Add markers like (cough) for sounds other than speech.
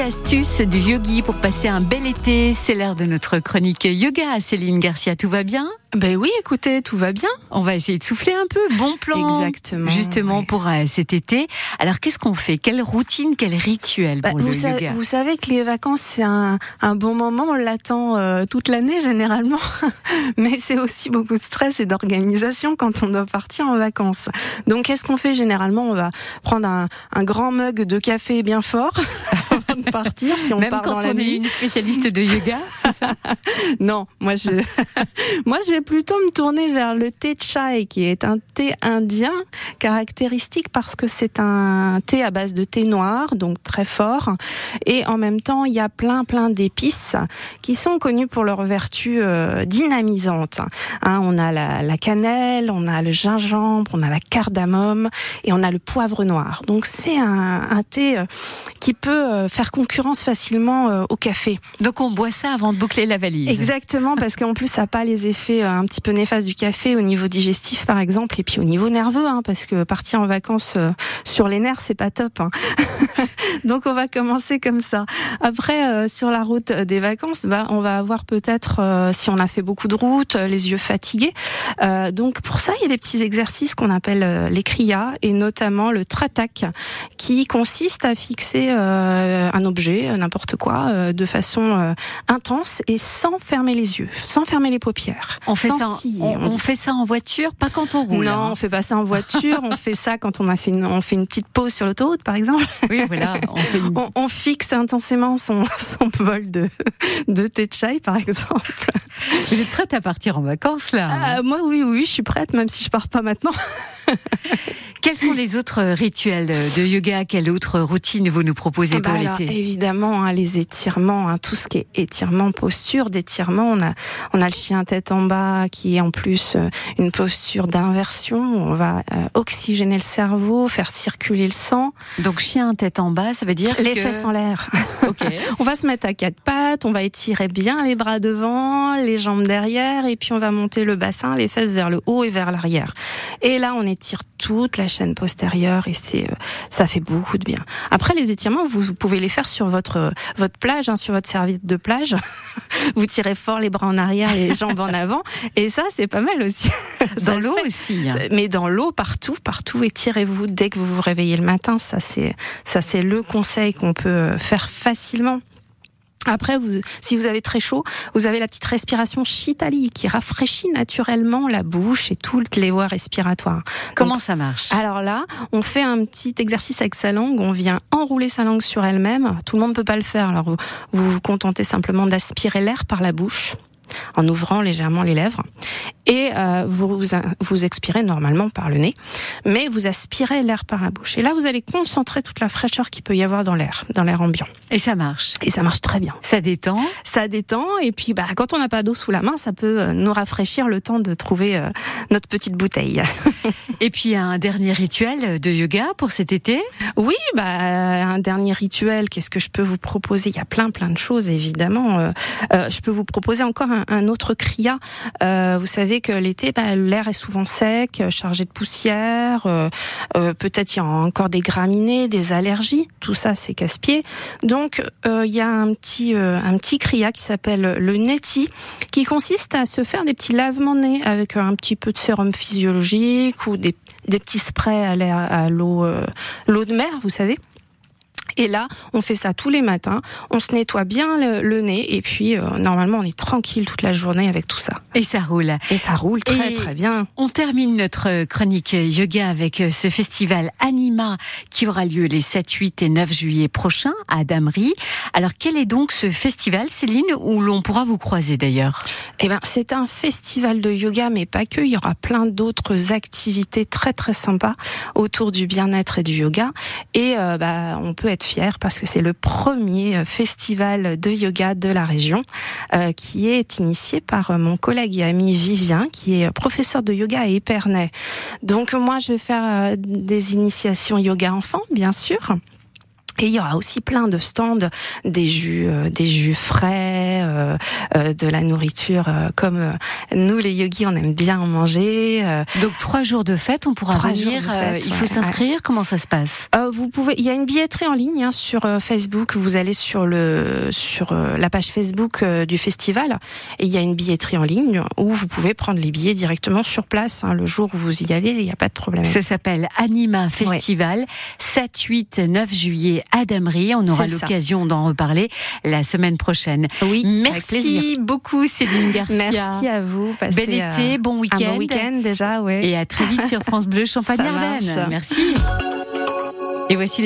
Astuces du yogi pour passer un bel été. C'est l'heure de notre chronique yoga. Céline Garcia, tout va bien? Ben oui, écoutez, tout va bien. On va essayer de souffler un peu. Bon plan. Exactement. Justement pour euh, cet été. Alors qu'est-ce qu'on fait? Quelle routine, quel rituel pour Bah, le vous, yoga? vous savez que les vacances, c'est un, un bon moment, on l'attend euh, toute l'année généralement, (laughs) mais c'est aussi beaucoup de stress et d'organisation quand on doit partir en vacances. Donc qu'est-ce qu'on fait généralement? On va prendre un, un grand mug de café bien fort (laughs) de partir si on Même part quand dans la on est nuit. une spécialiste de yoga, (laughs) c'est ça? Non, moi je, (laughs) moi je vais plutôt me tourner vers le thé chai, qui est un thé indien caractéristique parce que c'est un thé à base de thé noir, donc très fort, et en même temps il y a plein plein d'épices qui sont connues pour leurs vertus euh, dynamisantes. Hein, on a la, la cannelle, on a le gingembre, on a la cardamome et on a le poivre noir. Donc c'est un, un thé euh, qui peut euh, faire concurrence facilement euh, au café. Donc on boit ça avant de boucler la valise. Exactement, parce qu'en plus, ça n'a pas les effets euh, un petit peu néfastes du café au niveau digestif, par exemple, et puis au niveau nerveux, hein, parce que partir en vacances euh, sur les nerfs, c'est pas top. hein. (laughs) Donc, on va commencer comme ça. Après, euh, sur la route des vacances, bah, on va avoir peut-être, euh, si on a fait beaucoup de route, les yeux fatigués. Euh, donc, pour ça, il y a des petits exercices qu'on appelle les kriyas, et notamment le tratak, qui consiste à fixer euh, un objet, euh, n'importe quoi, euh, de façon euh, intense et sans fermer les yeux, sans fermer les paupières. On fait, sans ça, en- scier, on, on on dit. fait ça en voiture, pas quand on roule. non, hein. on fait pas ça en voiture, on fait ça quand on a fait une, on fait une petite pause sur l'autoroute, par exemple. Oui, voilà. On fait une- (laughs) On, on fixe intensément son, son bol de, de thé de chai, par exemple. Vous êtes prête à partir en vacances là hein Ah, moi, oui, oui, je suis prête, même si je pars pas maintenant. Quels sont les autres rituels de yoga? Quelle autre routine vous nous proposez Bah pour l'été? Évidemment, hein, les étirements, hein, tout ce qui est étirement, posture d'étirement. On a, on a le chien tête en bas qui est en plus euh, une posture d'inversion. On va euh, oxygéner le cerveau, faire circuler le sang. Donc chien tête en bas, ça veut dire Les que... fesses en l'air. (laughs) Ok. On va se mettre à quatre pattes, on va étirer bien les bras devant, les jambes derrière, et puis on va monter le bassin, les fesses vers le haut et vers l'arrière. Et là, on étire toute la chaîne postérieure et c'est, euh, ça fait beaucoup de bien. Après, les étirements, vous, vous pouvez les faire sur votre, votre plage, hein, sur votre serviette de plage. (laughs) vous tirez fort les bras en arrière, les (laughs) jambes en avant, et ça, c'est pas mal aussi. (laughs) Dans le l'eau aussi. hein. Mais dans l'eau, partout, partout, étirez-vous dès que vous vous réveillez le matin. Ça, c'est, ça, c'est le conseil qu'on peut euh, faire facilement. Après, vous, si vous avez très chaud, vous avez la petite respiration Shitali qui rafraîchit naturellement la bouche et toutes les voies respiratoires. Comment ça marche? Alors là, on fait un petit exercice avec sa langue. On vient enrouler sa langue sur elle-même. Tout le monde ne peut pas le faire. Alors vous vous, vous contentez simplement d'aspirer l'air par la bouche en ouvrant légèrement les lèvres et euh, vous vous expirez normalement par le nez, mais vous aspirez l'air par la bouche. Et là, vous allez concentrer toute la fraîcheur qu'il peut y avoir dans l'air, dans l'air ambiant. Et ça marche. Et ça marche très bien. Ça détend. Ça détend et puis bah, quand on n'a pas d'eau sous la main, ça peut euh, nous rafraîchir le temps de trouver euh, notre petite bouteille. (laughs) Et puis un dernier rituel de yoga pour cet été. Oui, bah un dernier rituel. Qu'est-ce que je peux vous proposer? Il y a plein plein de choses évidemment. Euh, euh, je peux vous proposer encore un, un autre kriya. Euh, vous savez que l'été, bah, l'air est souvent sec, euh, chargé de poussière. euh, euh, Peut-être il y a encore des graminées, des allergies. Tout ça, c'est casse-pied. Donc il y a un petit un petit kriya qui s'appelle le neti, qui consiste à se faire des petits lavements de nez avec un petit peu de sérum physiologique ou des des petits sprays à l'eau l'eau de mer, vous savez. Et là, on fait ça tous les matins. On se nettoie bien le, le nez et puis euh, normalement on est tranquille toute la journée avec tout ça. Et ça roule. Et ça roule très Et- très bien. On termine notre chronique yoga avec ce festival Anima qui aura lieu les 7, 8 et 9 juillet prochains à Damery. Alors quel est donc ce festival, Céline, où l'on pourra vous croiser d'ailleurs? Eh ben, c'est un festival de yoga, mais pas que. Il y aura plein d'autres activités très très sympas autour du bien-être et du yoga. Et euh, bah, on peut être fier parce que c'est le premier euh, festival de yoga de la région euh, qui est initié par euh, mon collègue et ami Vivien, qui est professeur de yoga à Épernay. Donc moi, je vais faire euh, des initiations yoga enfants, bien sûr. Et il y aura aussi plein de stands, des jus, euh, des jus frais, euh, euh, de la nourriture comme nous les yogis on aime bien en manger. Donc trois jours de fête, on pourra venir. il faut s'inscrire. Comment ça se passe? Vous pouvez. Il y a une billetterie en ligne hein, sur Facebook. Vous allez sur le sur la page Facebook du festival et il y a une billetterie en ligne où vous pouvez prendre les billets directement sur place. Hein, le jour où vous y allez, il n'y a pas de problème. Ça s'appelle Anima Festival, 7, 8, 9 juillet à On aura l'occasion d'en reparler la semaine prochaine. Oui, merci beaucoup Céline Garcia. Merci à vous. Bel été, bon week-end. Bon week-end déjà, ouais. Et à très vite sur France Bleu (laughs) Champagne-Ardenne. Merci. Et voici